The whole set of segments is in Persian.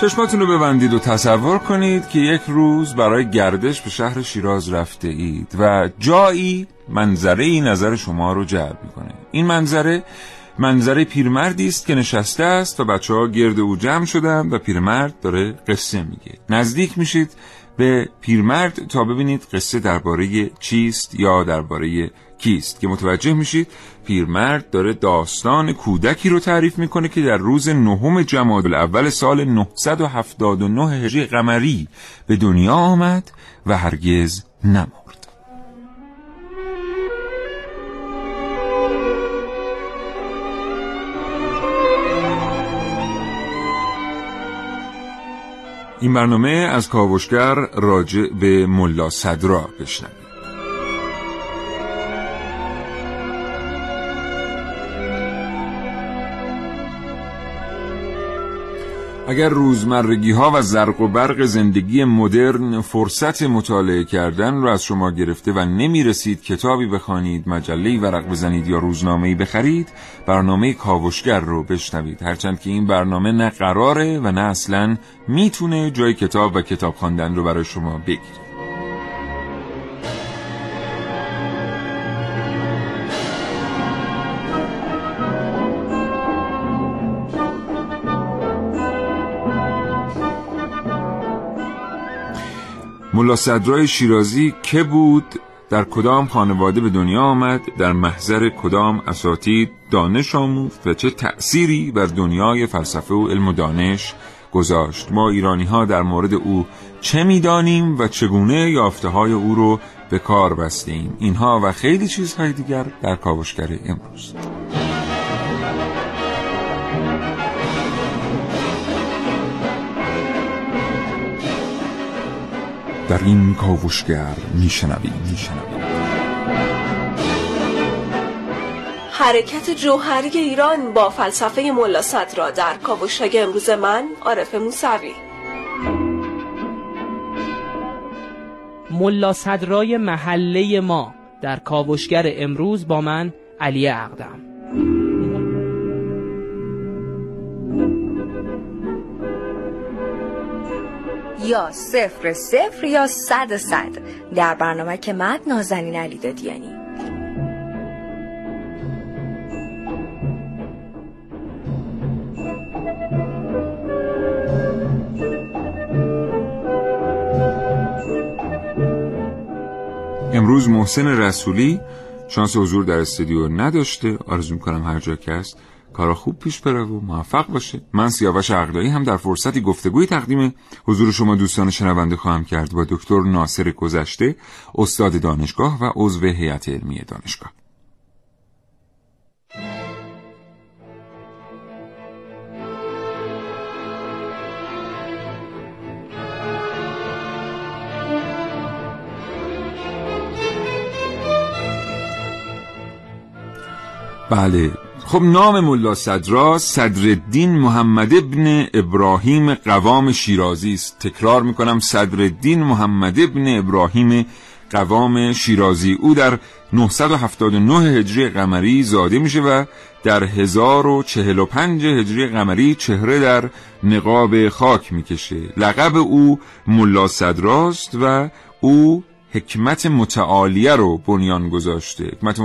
چشماتون رو ببندید و تصور کنید که یک روز برای گردش به شهر شیراز رفته اید و جایی منظره ای نظر شما رو جلب می‌کنه. این منظره منظره پیرمردی است که نشسته است و بچه ها گرد او جمع شدن و پیرمرد داره قصه میگه. نزدیک میشید به پیرمرد تا ببینید قصه درباره چیست یا درباره کیست. که متوجه میشید پیرمرد داره داستان کودکی رو تعریف می‌کنه که در روز نهم جماد اول سال 979 هجری قمری به دنیا آمد و هرگز نمرد این برنامه از کاوشگر راجع به ملا صدرا بشنوید اگر روزمرگی ها و زرق و برق زندگی مدرن فرصت مطالعه کردن رو از شما گرفته و نمی رسید کتابی بخوانید مجله ورق بزنید یا روزنامه بخرید برنامه کاوشگر رو بشنوید. هرچند که این برنامه نه قراره و نه اصلا می‌تونه جای کتاب و کتاب خواندن رو برای شما بگیره. ملا صدرای شیرازی که بود در کدام خانواده به دنیا آمد در محضر کدام اساتید دانش آموخت و چه تأثیری بر دنیای فلسفه و علم و دانش گذاشت. ما ایرانی ها در مورد او چه می‌دانیم و چگونه یافته های او رو به کار بستیم؟ اینها و خیلی چیزهای دیگر در کاوشگر امروز. در این کاوشگر میشنویم. میشنویم حرکت جوهری ایران با فلسفه ملا صدرا در کاوشگر امروز من عارف موسوی. ملا صدرای محله ما در کاوشگر امروز با من علی اقدم یا صفر صفر یا صد صد. در برنامه که مد نازنین علی دادیانی. امروز محسن رسولی شانس حضور در استودیو نداشته. آرزو می‌کنم هر جا که هست کارا خوب پیش بره و موفق باشه. من سیاوش عقدایی هم در فرصتی گفتگوی تقدیم حضور شما دوستان شنونده خواهم کرد با دکتر ناصر گذشته استاد دانشگاه و عضو هیئت علمی دانشگاه. بله خب نام ملا صدرا صدرالدین محمد ابن ابراهیم قوام شیرازی است. تکرار می‌کنم صدرالدین محمد ابن ابراهیم قوام شیرازی. او در 979 هجری قمری زاده میشه و در 1045 هجری قمری چهره در نقاب خاک می‌کشه. لقب او ملا صدراست و او حکمت متعالیه رو بنیان گذاشته. حکمت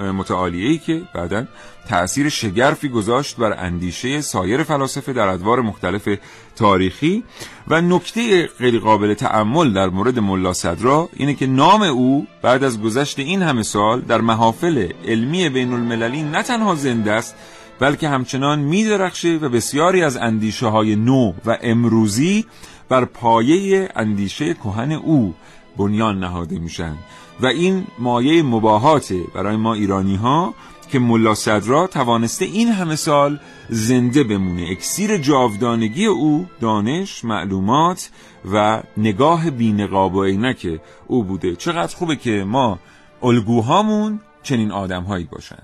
متعالیه ای که بعدا تأثیر شگرفی گذاشت بر اندیشه سایر فلاسفه در ادوار مختلف تاریخی. و نکته غیر قابل تعمل در مورد ملا صدرا اینه که نام او بعد از گذشت این همه سال در محافل علمی بین المللی نه تنها زنده است بلکه همچنان میدرخشه و بسیاری از اندیشه های نو و امروزی بر پایه اندیشه کهن او بنیان نهاده میشن. و این مایه مباهاته برای ما ایرانی ها که ملا صدرا توانسته این همه سال زنده بمونه. اکسیر جاودانگی او دانش معلومات و نگاه بینقاب و عینک او بوده. چقدر خوبه که ما الگوهامون چنین آدمهایی باشن.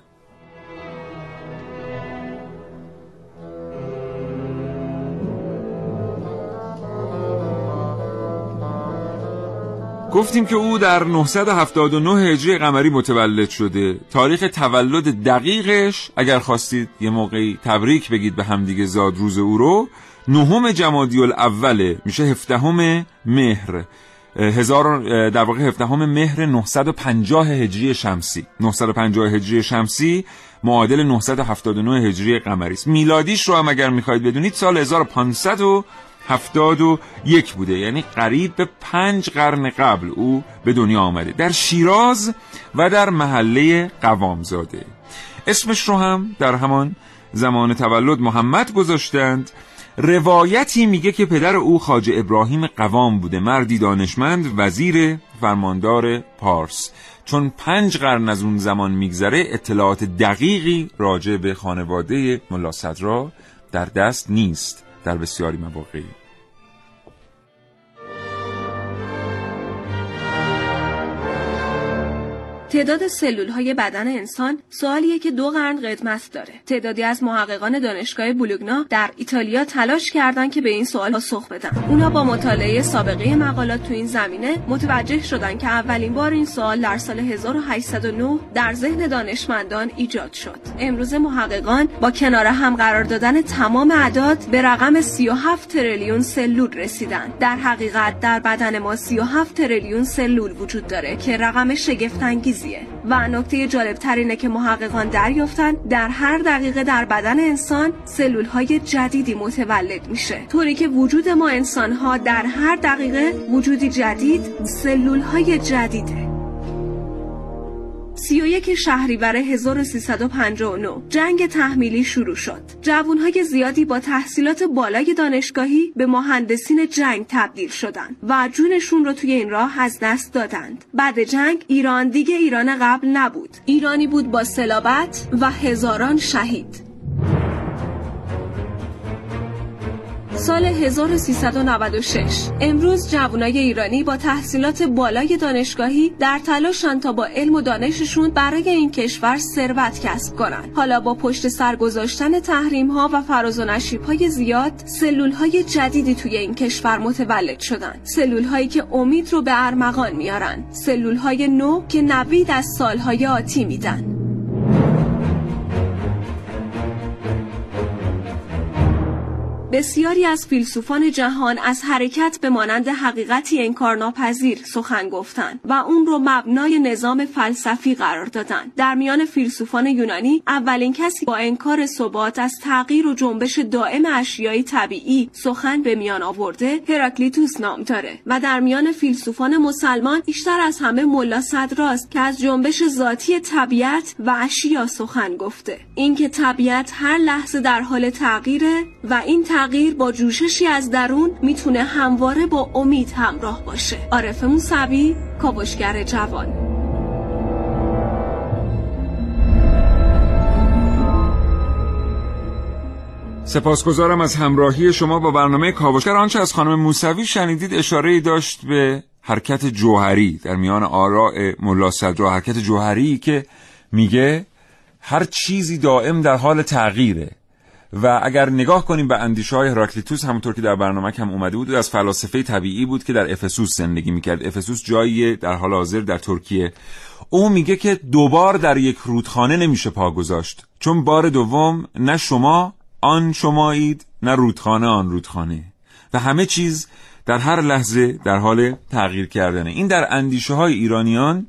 گفتیم که او در 979 هجری قمری متولد شده. تاریخ تولد دقیقش اگر خواستید یه موقعی تبریک بگید به همدیگه زاد روز او رو نهم جمادی الاوله میشه هفدهم مهر. هزار در واقع هفدهم مهر 950 هجری شمسی. 950 هجری شمسی معادل 979 هجری قمری است. میلادیش رو هم اگر می‌خواید بدونید سال 1500 هفتاد و یک بوده. یعنی قریب به پنج قرن قبل او به دنیا آمده. در شیراز و در محله قوامزاده. اسمش رو هم در همان زمان تولد محمد گذاشتند. روایتی میگه که پدر او خاج ابراهیم قوام بوده. مردی دانشمند وزیر فرماندار پارس. چون پنج قرن از اون زمان میگذره اطلاعات دقیقی راجع به خانواده ملا صدرا در دست نیست در بسیاری مواقعی. تعداد سلول های بدن انسان سوالیه که دو قرن قدمت داره. تعدادی از محققان دانشگاه بولوگنا در ایتالیا تلاش کردند که به این سوال پاسخ بدن. اونا با مطالعه سابقه مقالات تو این زمینه متوجه شدن که اولین بار این سوال در سال 1809 در ذهن دانشمندان ایجاد شد. امروز محققان با کنار هم قرار دادن تمام اعداد به رقم 37 تریلیون سلول رسیدن. در حقیقت در بدن ما 37 تریلیون سلول وجود داره که رقم شگفت و نکته جالبتر اینه که محققان دریافتن در هر دقیقه در بدن انسان سلول های جدیدی متولد میشه. طوری که وجود ما انسان ها در هر دقیقه وجودی جدید سلول های جدیده. 31 شهریور 1359 جنگ تحمیلی شروع شد. جوانهای زیادی با تحصیلات بالای دانشگاهی به مهندسین جنگ تبدیل شدند و جونشون رو توی این راه از دست دادند. بعد جنگ ایران دیگه ایران قبل نبود. ایرانی بود با سلابت و هزاران شهید. سال 1396 امروز جوانای ایرانی با تحصیلات بالای دانشگاهی در تلاشن تا با علم و دانششون برای این کشور ثروت کسب کنند. حالا با پشت سر گذاشتن تحریم ها و فراز و نشیب های زیاد سلول های جدیدی توی این کشور متولد شدن. سلول هایی که امید رو به ارمغان میارن. سلول های نو که نوید از سالهای آتی میدن. بسیاری از فیلسوفان جهان از حرکت به مانند حقیقتی انکارناپذیر سخن گفتند و اون رو مبنای نظام فلسفی قرار دادند. در میان فیلسوفان یونانی اولین کسی با انکار ثبات از تغییر و جنبش دائم اشیای طبیعی سخن به میان آورده هراکلیتوس نام داره. و در میان فیلسوفان مسلمان بیشتر از همه ملا صدراست که از جنبش ذاتی طبیعت و اشیا سخن گفته. اینکه طبیعت هر لحظه در حال تغییره و این تغییر با جوششی از درون می‌تونه همواره با امید همراه باشه. عارف موسوی کاوشگر جوان. سپاسگزارم از همراهی شما با برنامه کاوشگر. آنچه از خانم موسوی شنیدید اشاره داشت به حرکت جوهری. در میان آراء ملا صدرا حرکت جوهری که میگه هر چیزی دائم در حال تغییره. و اگر نگاه کنیم به اندیشه های هراکلیتوس همونطور که در برنامه هم اومده بود از فلاسفه طبیعی بود که در افسوس زندگی می‌کرد. افسوس جایی در حال حاضر در ترکیه. او میگه که دوبار در یک رودخانه نمیشه پا گذاشت. چون بار دوم نه شما آن شمایید نه رودخانه آن رودخانه. و همه چیز در هر لحظه در حال تغییر کردنه. این در اندیشه های ایرانیان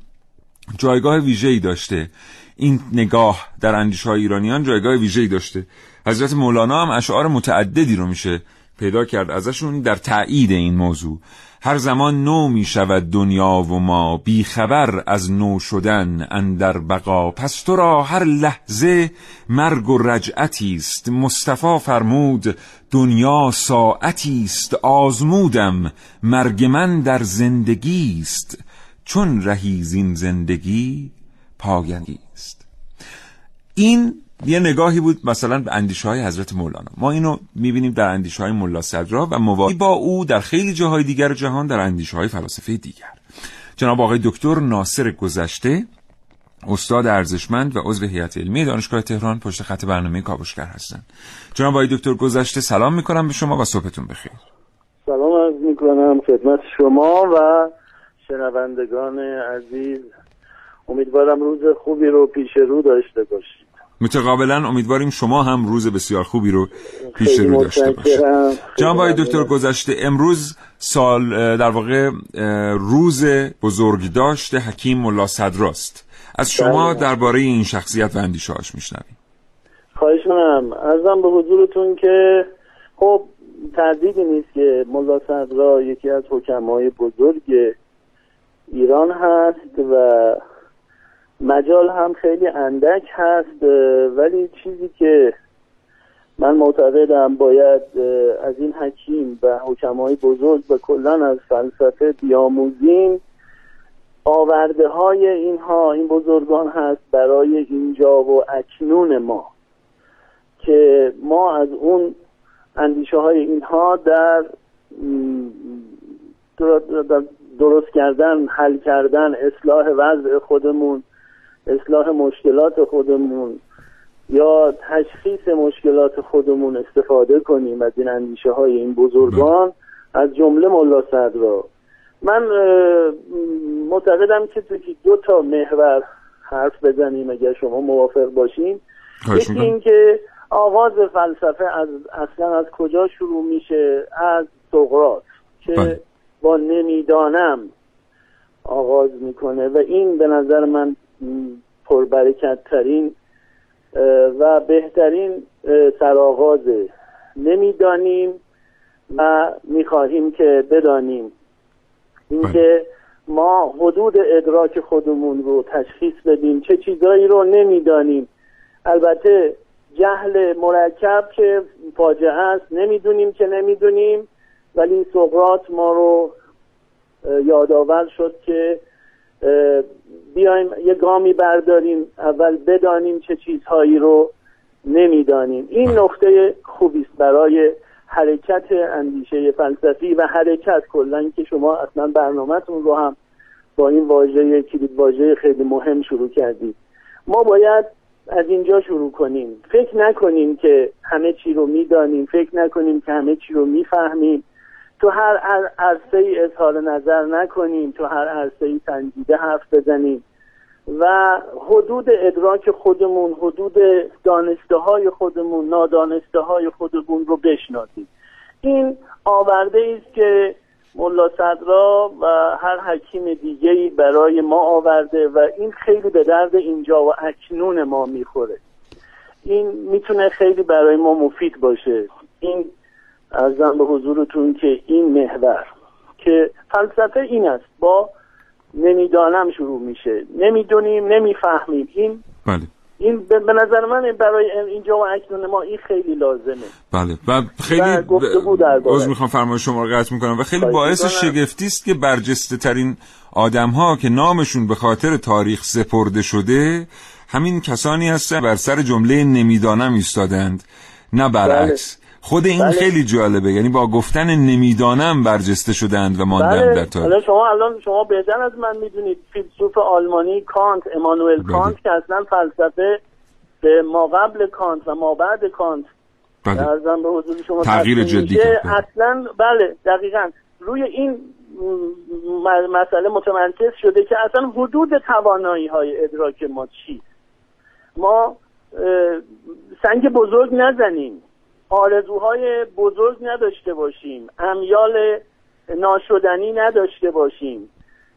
جایگاه ویژه‌ای داشته. این نگاه در اندیشه های ایرانیان جایگاه ویژه‌ای داشته. حضرت مولانا هم اشعار متعددی رو میشه پیدا کرد ازشون در تایید این موضوع. هر زمان نو می شود دنیا و ما بیخبر از نو شدن اندر بقا. پس تو را هر لحظه مرگ و رجعتی است. مصطفی فرمود دنیا ساعتی است. آزمودم مرگ من در زندگی است. چون رهی زین زندگی پایانی است. این یه نگاهی بود مثلا به اندیشه های حضرت مولانا. ما اینو می‌بینیم در اندیشه های ملا صدرا و موازی با او در خیلی جاهای دیگر جهان در اندیشه های فلاسفه دیگر. جناب آقای دکتر ناصر گذشته استاد ارزشمند و عضو هیئت علمی دانشگاه تهران پشت خط برنامه کاوشگر هستند. جناب آقای دکتر گذشته سلام می‌کنم به شما و صبحتون بخیر. سلام عرض می‌کنم خدمت شما و شنوندگان عزیز. امیدوارم روز خوبی رو پیش رو داشته باشید متقابلا امیدواریم شما هم روز بسیار خوبی رو پیش رو داشته باشید. جناب آقای دکتر گذشته امروز سال در واقع روز بزرگ داشته حکیم ملا صدراست. از شما بله. درباره این شخصیت و اندیشه هاش میشنویم. خواهش منم ارزم به حضورتون که خب تردیدی نیست که ملا صدرا یکی از حکمای بزرگ ایران هست و مجال هم خیلی اندک هست ولی چیزی که من معتقدم باید از این حکیم و حکمای بزرگ و کلا از فلسفه بیاموزیم. آورده های اینها این بزرگان هست برای اینجا و اکنون ما که ما از اون اندیشه های اینها در درست کردن حل کردن اصلاح وضع خودمون اصلاح مشکلات خودمون یا تشخیص مشکلات خودمون استفاده کنیم از این اندیشه های این بزرگان از جمله ملا صدرا. من معتقدم که تو دو تا محور حرف بزنیم اگر شما موافق باشین. یکی این که آغاز فلسفه از اصلا از کجا شروع میشه؟ از سقراط که بله. با نمی‌دانم آغاز می‌کنه. و این به نظر من پربرکت ترین و بهترین سرآغازه نمی‌دانیم و می‌خواهیم که بدانیم. اینکه ما حدود ادراک خودمون رو تشخیص بدیم چه چیزایی رو نمی‌دانیم. البته جهل مرکب که فاجعه است نمی‌دونیم که نمی‌دونیم. ولی سقراط ما رو یادآور شد که بیایم یه گامی برداریم اول بدانیم چه چیزهایی رو نمی‌دانیم. این نقطه خوبی است برای حرکت اندیشه فلسفی و حرکت. کلا که شما اصلا برنامهتون رو هم با این واژه کلید واژه خیلی مهم شروع کردید. ما باید از اینجا شروع کنیم. فکر نکنیم که همه چی رو می‌دانیم فکر نکنیم که همه چی رو می‌فهمیم. تو هر عرصه ای اظهار نظر نکنیم تو هر عرصه ای سنجیده حرف بزنیم. و حدود ادراک خودمون حدود دانسته های خودمون نادانسته های خودمون رو بشناسیم. این آورده است که ملا صدرا و هر حکیم دیگه برای ما آورده و این خیلی به درد اینجا و اکنون ما می‌خوره. این می‌تونه خیلی برای ما مفید باشه. این ارزم به حضورتون که این محور که فلسفه این است. با نمی‌دانم شروع میشه. نمی‌دونیم نمی‌فهمیم. این بله. این به نظر من برای اینجا و اکنون ما این خیلی لازمه. بله. و خیلی از می‌خوام فرمایش شما رو قطع می‌کنم و خیلی باعث شگفتی است که برجسته ترین آدم ها که نامشون به خاطر تاریخ سپرده شده همین کسانی هستن بر سر جمله نمی‌دانم ایستادند. نه برعکس. خود این بله. خیلی جالبه یعنی با گفتن نمی‌دانم برجسته شدند و ماندن بله. در تاریخ شما الان شما بهتر از من می‌دونید فیلسوف آلمانی کانت امانوئل بله. کانت که اصلا فلسفه به ما قبل کانت و ما بعد کانت بله. به حضور شما تغییر جدی اصلا بله دقیقا روی این مسئله متمرکز شده که اصلا حدود توانایی های ادراک ما چی ما سنگ بزرگ نزنیم آرزوهای بزرگ نداشته باشیم. امیال ناشدنی نداشته باشیم.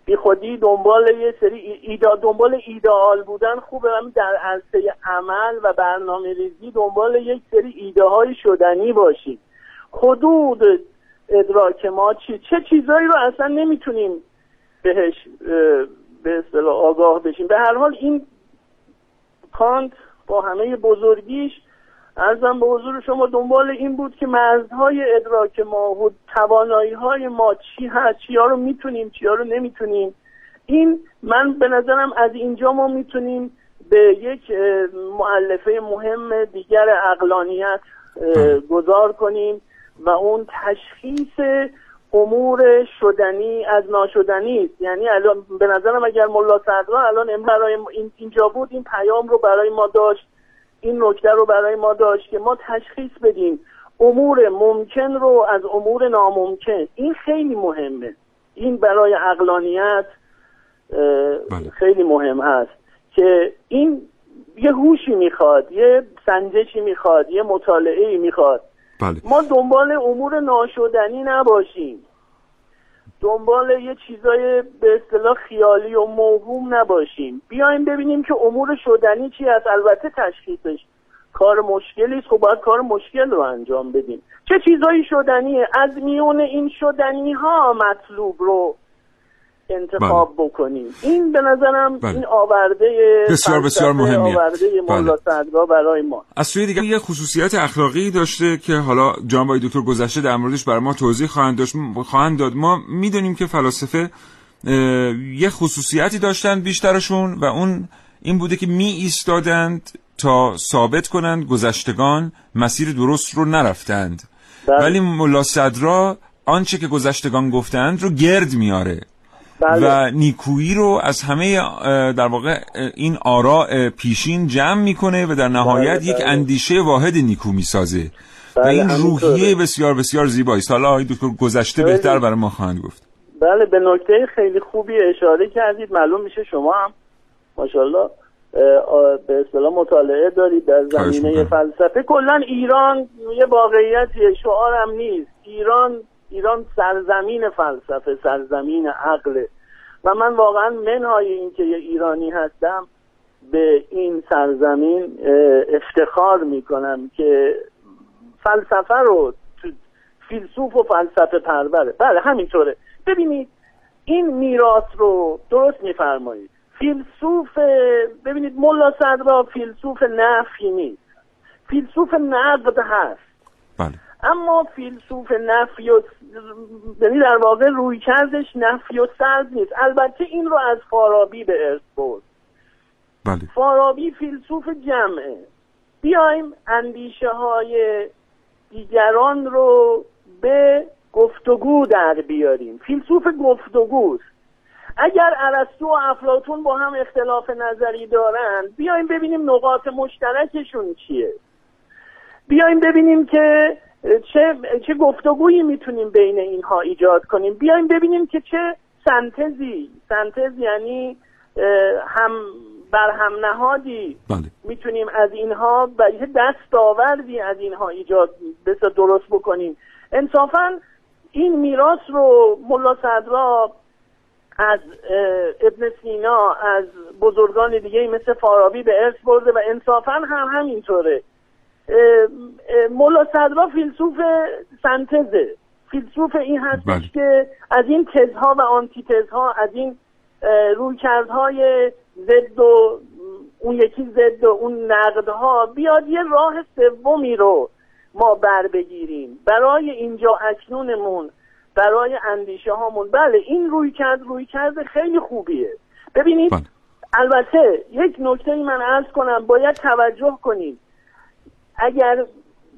بی خودی دنبال یه سری ایدا دنبال ایدئال بودن خوبه. ولی در عرصه عمل و برنامه ریزی دنبال یک سری ایده های شدنی باشیم. حدود ادراک ما چی چه چیزایی رو اصلا نمی‌تونیم بهش به اصطلاح آگاه بشیم. به هر حال این کانت با همه بزرگیش ارزم به حضور شما دنبال این بود که مرزهای ادراک ما و توانایی های ما چی هست چیا رو می‌تونیم چیا رو نمی‌تونیم. این من به نظرم از اینجا ما می‌تونیم به یک معلفه مهم دیگر اقلانیت. گذار کنیم و اون تشخیص امور شدنی از ناشدنی است. یعنی الان به نظرم اگر ملا صدرا الان برای اینجا بود این پیام رو برای ما داشت. این نکته رو برای ما داشت که ما تشخیص بدیم امور ممکن رو از امور ناممکن. این خیلی مهمه. این برای اقلانیت اه، بله. خیلی مهم هست که این یه هوشی می‌خواد یه سنجشی می‌خواد یه مطالعه می‌خواد. بله. ما دنبال امور ناشدنی نباشیم. دنبال یه چیزای به اصطلاح خیالی و موهوم نباشیم. بیایم ببینیم که امور شدنی چی هست. البته تشخیصش کار مشکلی است. خب باید کار مشکل رو انجام بدیم. چه چیزایی شدنیه؟ از میون این شدنی ها مطلوب رو انتخاب بکنیم این به نظرم بله. این آورده بسیار بسیار مهمیه. آورده بله. صدرا برای ما از سوی دیگه یه خصوصیت اخلاقی داشته که حالا جان دکتر گذشته در موردش برای ما توضیح خواهند داشت خواهند داد ما می‌دونیم که فلاسفه یه خصوصیتی داشتن بیشترشون و اون این بوده که می ایستادند تا ثابت کنند گذشتگان مسیر درست رو نرفتند بله. ولی ملا صدرا آنچه که گذشتگان گفتند رو گرد میاره بله. و نیکویی رو از همه در واقع این آراء پیشین جمع می‌کنه و در نهایت بله، یک بله. اندیشه واحد نیکو می‌سازه و بله، این. روحیه بسیار بسیار زیبایی است حالا آقای دکتر گذشته. بهتر برای ما خواهند گفت بله به نکته خیلی خوبی اشاره کردید معلوم میشه شما هم ماشاءالله به اصطلاح مطالعه دارید در زمینه. فلسفه کلا ایران یه واقعیتیه شعارم نیست ایران ایران سرزمین فلسفه سرزمین عقله و من واقعا منهای اینکه یه ایرانی هستم به این سرزمین افتخار می‌کنم که فلسفه رو فیلسوف و فلسفه پروره. بله همینطوره. ببینید این میراث رو درست میفرمایید. فیلسوف ببینید ملا صدرا فیلسوف نفی نیست. فیلسوف نقد هست. بله. اما فیلسوف نفی و یعنی در واقع روی کردش نفی و سلب نیست. البته این رو از فارابی به ارث برد. بله. فارابی فیلسوف جمعه. بیایم اندیشه های دیگران رو به گفتگو در بیاریم. فیلسوف گفتگوست اگر ارسطو و افلاطون با هم اختلاف نظری دارند بیایم ببینیم نقاط مشترکشون چیه. بیایم ببینیم که چه چه گفتگویی می‌تونیم بین اینها ایجاد کنیم؟ بیایم ببینیم که چه سنتزی سنتز یعنی هم بر هم نهادی بله. می‌تونیم از اینها و یه دستاوردی از اینها ایجاد بسا درست بکنیم. انصافا این میراث رو ملا صدرا از ابن سینا از بزرگان دیگه مثل فارابی به ارث برده و انصافا هم همینطوره. ملا صدرا فیلسوف سنتزه. فیلسوف این هستش بله. که از این تزها و آنتی تزها از این رویکردهای ضد و اون یکی ضد و اون نقدها بیاد یه راه سومی رو ما بر بگیریم. برای اینجا اکنونمون برای اندیشه هامون بله این روی کرد روی کرد خیلی خوبیه. ببینید بله. البته یک نکته ای من عرض کنم باید توجه کنیم. اگر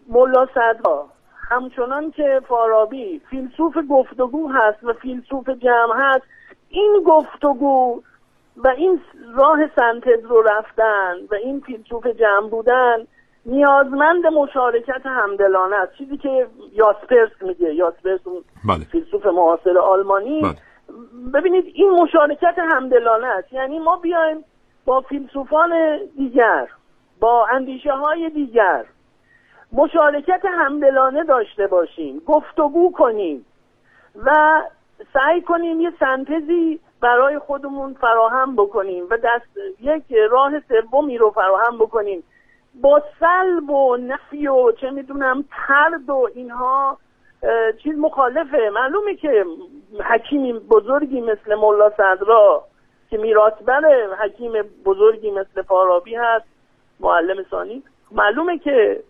ملا صدرا همچنان که فارابی فیلسوف گفتگو هست و فیلسوف جمع هست این گفتگو و این راه سنتز رو رفتن و این فیلسوف جمع بودن نیازمند مشارکت همدلانه است. چیزی که یاسپرس میگه یاسپرس اون بله. فیلسوف معاصر آلمانی. بله. ببینید این مشارکت همدلانه است. یعنی ما بیایم با فیلسوفان دیگر با اندیشه های دیگر. مشارکت همدلانه داشته باشیم گفتگو کنیم و سعی کنیم یه سنتزی برای خودمون فراهم بکنیم و دست یک راه سومی رو فراهم بکنیم. با سلب و نفی و چه می‌دونم ترد و اینها چیز مخالفه. معلومه که حکیمی بزرگی مثل ملا صدرا که میراثبر حکیم بزرگی مثل فارابی هست. معلم ثانی. معلومه که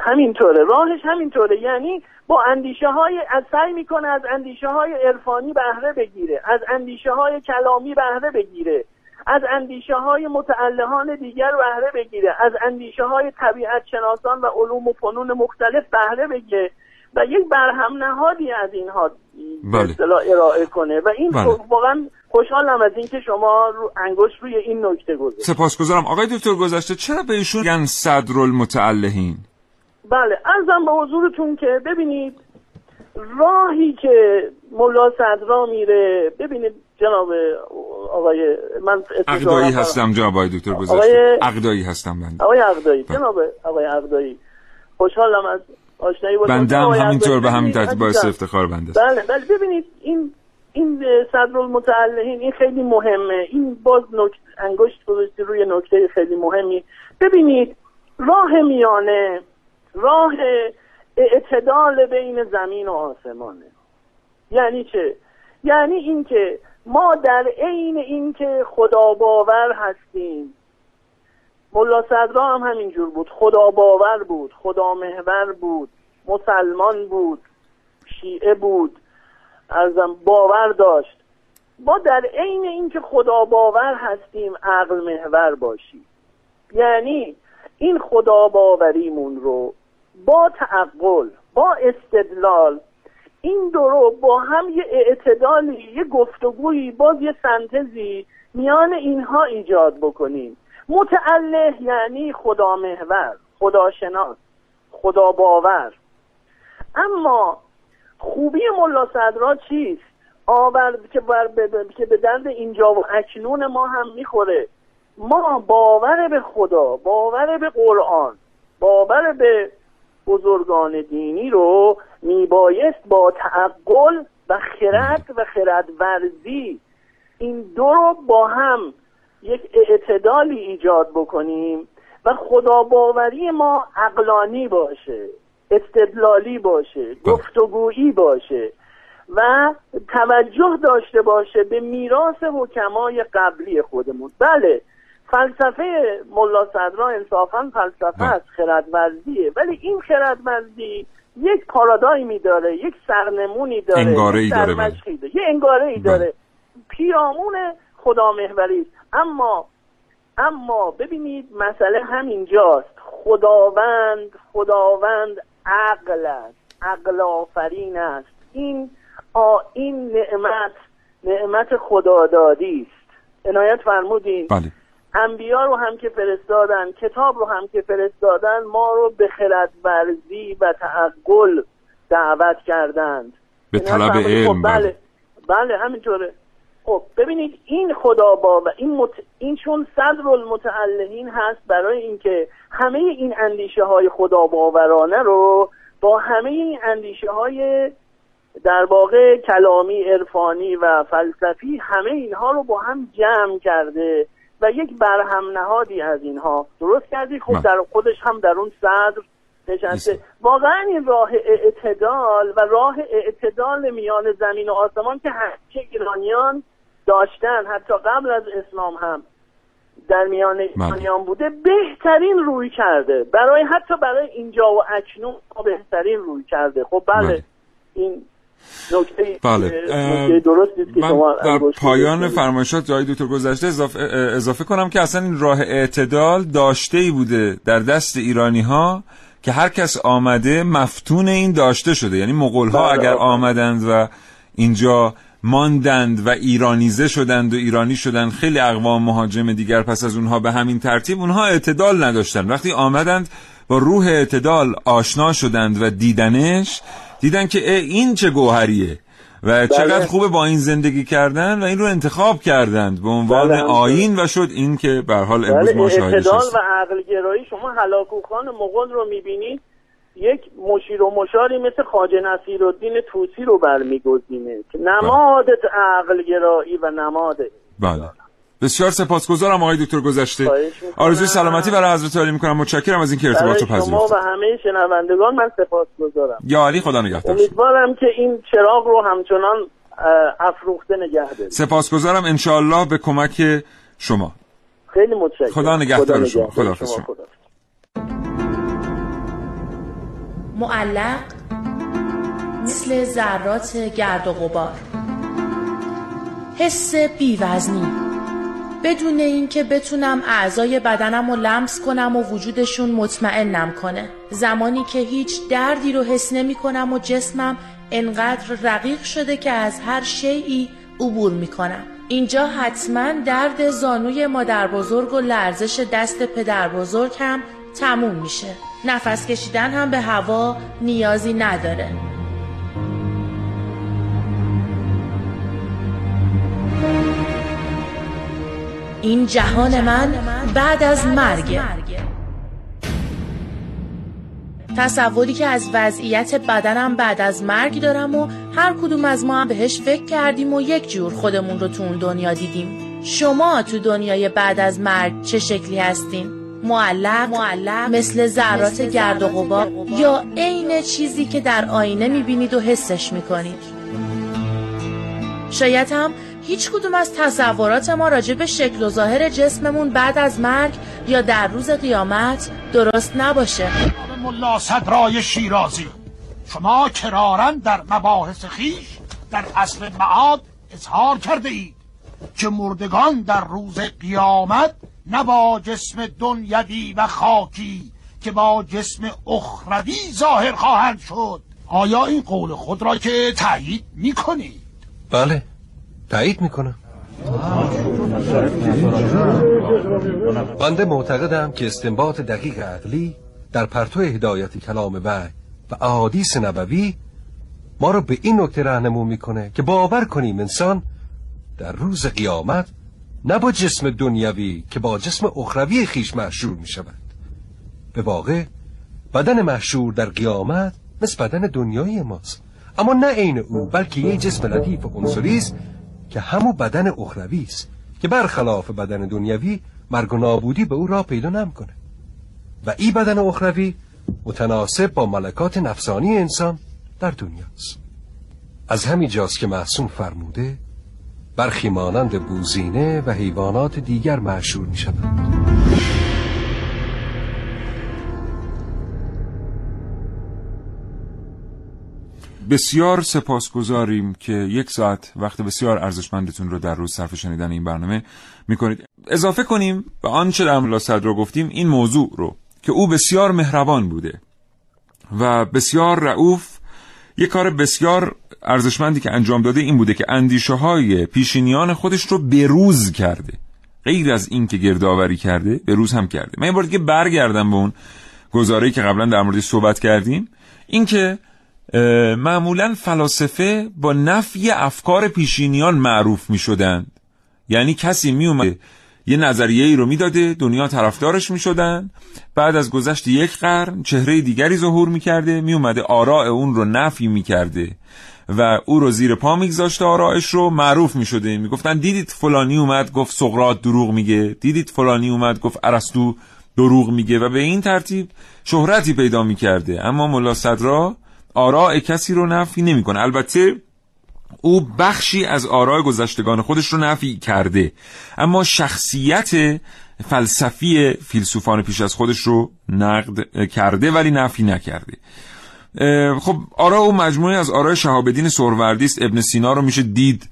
همینطوره. راهش همینطوره. یعنی با اندیشه های از سعی می‌کنه از اندیشه های عرفانی بهره بگیره. از اندیشه های کلامی بهره بگیره. از اندیشه های متعلهان دیگر بهره بگیره. از اندیشه های طبیعت شناسان و علوم و فنون مختلف بهره بگیره. و یک برهم نهادی از اینها بله. اصطلاح ارائه کنه و این بله. واقعا خوشحالم از اینکه شما رو انگشت روی این نکته گذاشتید سپاسگزارم آقای دکتر گذشته چرا به ایشون میگن صدرالمتعلهین بله ارزم به حضورتون که ببینید راهی که ملا صدرا میره ببینید جناب آقای من عقدایی دارم. هستم جناب آقای دکتر آقای- گذشته عقدایی هستم بنده آقای عقدایی بله. جناب آقای عقدایی خوشحالم از آشنایی با. بنده هم همینطور به همین ترتیب باعث. افتخار بنده است. بله بله ببینید این این صدرالمتعلهین این خیلی مهمه این باز نکت انگشت گذاشتی روی نکته خیلی مهمی ببینید راه میانه راه اعتدال بین زمین و آسمانه یعنی چه یعنی اینکه ما در عین اینکه خدا باور هستیم ملا صدرا هم همینجور بود. خدا باور بود خدا محور بود مسلمان بود شیعه بود ارزم باور داشت. ما در عین اینکه خدا باور هستیم عقل محور باشیم. یعنی این خدا باوریمون رو با تعقل با استدلال این دو رو با هم یه اعتدالی یه گفتگویی باز یه سنتزی میان اینها ایجاد بکنیم. متعله یعنی خدا محور خدا شناس خدا باور. اما خوبی ملا صدرا چیست؟ آورد که, بر که به درد اینجا و اکنون ما هم می‌خوره. ما باور به خدا باور به قرآن باور به بزرگان دینی رو میبایست با تعقل و خرد و خردورزی این دو رو با هم یک اعتدالی ایجاد بکنیم و خدا باوری ما عقلانی باشه استدلالی باشه گفتگویی باشه و توجه داشته باشه به میراث حکمای قبلی خودمون بله فلسفه ملا صدرا انصافا فلسفه بله. است خردورزیه ولی این خردورزی یک پارادایمی داره یک سرنمونی داره انگاره‌ای یک داره، بله. داره. یه انگاره ای بله. داره پیرامون خدا محوری است. اما اما ببینید مسئله همینجاست. خداوند خداوند عقل است عقل آفرین است. این آ این نعمت نعمت خدادادی است. عنایت فرمودین. بله. انبیا رو هم که فرستادن کتاب رو هم که فرستادن ما رو به خردورزی و تعقل دعوت کردند. به طلب فرمودین. علم خب بله. بله. بله همینطوره. خب ببینید این خدا با و این, مت... این چون صدر المتعلهین هست برای اینکه همه این اندیشه های خدا باورانه رو با همه این اندیشه های در واقع کلامی عرفانی و فلسفی همه اینها رو با هم جمع کرده و یک برهم نهادی از اینها درست کردی خب. در خودش هم در اون صدر نشسته. واقعا این راه اعتدال و راه اعتدال میان زمین و آسمان که همیشه ایرانیان داشتن حتی قبل از اسلام هم در میان ایرانیان بوده بهترین روی کرده برای حتی برای اینجا و اکنون بهترین روی کرده خب بله, بله. این نکته بله. درستی که من شما در پایان. فرمایشات جای دکتر گذشته اضافه, اضافه کنم که اصلا این راه اعتدال داشته ای بوده در دست ایرانی ها که هر کس آمده مفتون این داشته شده یعنی مغول ها بله، اگر. آمدند و اینجا ماندند و ایرانیزه شدند و ایرانی شدند. خیلی اقوام مهاجم دیگر پس از اونها به همین ترتیب. اونها اعتدال نداشتند. وقتی آمدند با روح اعتدال آشنا شدند و دیدنش دیدن که اه، این چه گوهریه و چقدر خوبه با این زندگی کردن و این رو انتخاب کردند. به عنوان بله،. آین و شد این که به حال امروز بله ما شاهدش اعتدال هستیم. و عقل گرایی شما هلاکوخان مغول رو می‌بینید؟ یک مشیر و مشاری مثل خاجه نصیر الدین توسی رو برمیگزینه که نماد عقل گرایی و نماد بله. بسیار سپاسگزارم آقای دکتر گذشته. آرزوی سلامتی برای حضرت عالی می‌کنم متشکرم از اینکه ارتباط رو برای شما پذیرفتید. و همه شنوندگان من سپاسگزارم. یا علی خدا نگهدار. امیدوارم که این چراغ رو همچنان افروخته نگه دارید. سپاسگزارم. انشاءالله به کمک شما. خیلی متشکرم. خدا نگهدار شما. نگهدار. خداحافظ شما. خداحافظ. معلق مثل ذرات گرد و غبار. حس بیوزنی. بدون اینکه بتونم اعضای بدنم رو لمس کنم و وجودشون مطمئنم کنه. زمانی که هیچ دردی رو حس نمی کنم و جسمم انقدر رقیق شده که از هر شیعی عبور می کنم اینجا حتما درد زانوی مادر بزرگ و لرزش دست پدر بزرگ هم تموم میشه. نفس کشیدن هم به هوا نیازی نداره. این جهان من بعد از مرگ. تصوری که از وضعیت بدنم بعد از مرگ دارم و هر کدوم از ما هم بهش فکر کردیم و یک جور خودمون رو تو اون دنیا دیدیم. شما تو دنیای بعد از مرگ چه شکلی هستین؟ معلق, معلق مثل ذرات گرد و غبار. یا عین چیزی که در آینه می‌بینید و حسش می‌کنید. شاید هم هیچ کدوم از تصورات ما راجع به شکل و ظاهر جسممون بعد از مرگ یا در روز قیامت درست نباشه. ملا صدرای شیرازی. شما کرارن در مباحث خیش در اصل معاد اظهار کرده اید که مردگان در روز قیامت نه با جسم دنیوی و خاکی که با جسم اخروی ظاهر خواهند شد آیا این قول خود را که تایید می کنید؟ بله تایید می‌کنم بنده معتقدم که استنباط دقیق عقلی در پرتو هدایت کلام وحی و احادیث نبوی ما رو به این نکته راهنمون می‌کنه که باور کنیم انسان در روز قیامت نه با جسم دنیوی که با جسم اخروی خیش محشور می شود به واقع بدن محشور در قیامت مثل بدن دنیایی ماست. اما نه عین او بلکه یه جسم لطیف و عنصری است که همو بدن اخروی است که برخلاف بدن دنیوی مرگ و نابودی به او را پیدا نمی‌کنه. و این بدن اخروی متناسب با ملکات نفسانی انسان در دنیاست از همین جاست که محسوم فرموده برخی مانند بوزینه و حیوانات دیگر معشور می شود بسیار سپاسگزاریم که یک ساعت وقت بسیار ارزشمندتون رو در روز صرف شنیدن این برنامه می‌کنید. اضافه کنیم به آنچه در ملا صدر گفتیم این موضوع رو که او بسیار مهربان بوده و بسیار رعوف یک کار بسیار ارزشمندی که انجام داده این بوده که اندیشه های پیشینیان خودش رو بروز کرده. غیر از این که گردآوری کرده بروز هم کرده. من این که برگردم به اون گزاره‌ای که قبلا در موردش صحبت کردیم. اینکه معمولا فلاسفه با نفی افکار پیشینیان معروف می شدند یعنی کسی می اومده یه نظریه ای رو می‌داده دنیا طرفدارش می شدن بعد از گذشت یک قرن چهره دیگری ظهور می کرده می اومده آراء اون رو نفی می کرده و او رو زیر پا میگذاشته آرائش رو معروف می شده می گفتن دیدید فلانی اومد گفت سقرات دروغ میگه. دیدید فلانی اومد گفت ارسطو دروغ میگه. و به این ترتیب شهرتی پیدا می کرده اما ملا صدرا آراء کسی رو نفی نمی‌کنه. البته او بخشی از آراء گذشتگان خودش رو نفی کرده. اما شخصیت فلسفی فیلسوفان پیش از خودش رو نقد کرده ولی نفی نکرده. خب آراء او مجموعه از آراء شهاب سروردی است ابن سینا رو میشه دید.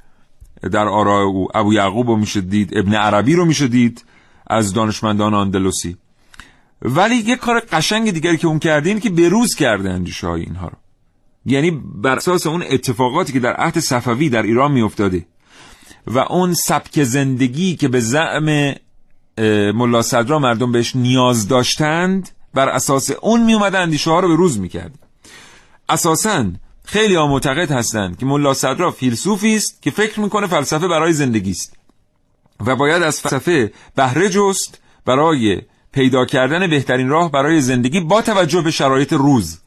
در آراء او ابو یعقوب رو میشه دید. ابن عربی رو میشه دید از دانشمندان اندلسی ولی یه کار قشنگ دیگری که اون کرده این که بروز کرده اندیشه های اینها رو. یعنی بر اساس اون اتفاقاتی که در عهد صفوی در ایران میافتاده و اون سبک زندگی که به زعم ملا صدرا مردم بهش نیاز داشتند بر اساس اون می اومد اندیشه ها رو به روز می‌کرد اساسا خیلی ها معتقد هستند که ملا صدرا فیلسوفی است که فکر می‌کنه فلسفه برای زندگی است و باید از فلسفه بهره جست برای پیدا کردن بهترین راه برای زندگی با توجه به شرایط روز.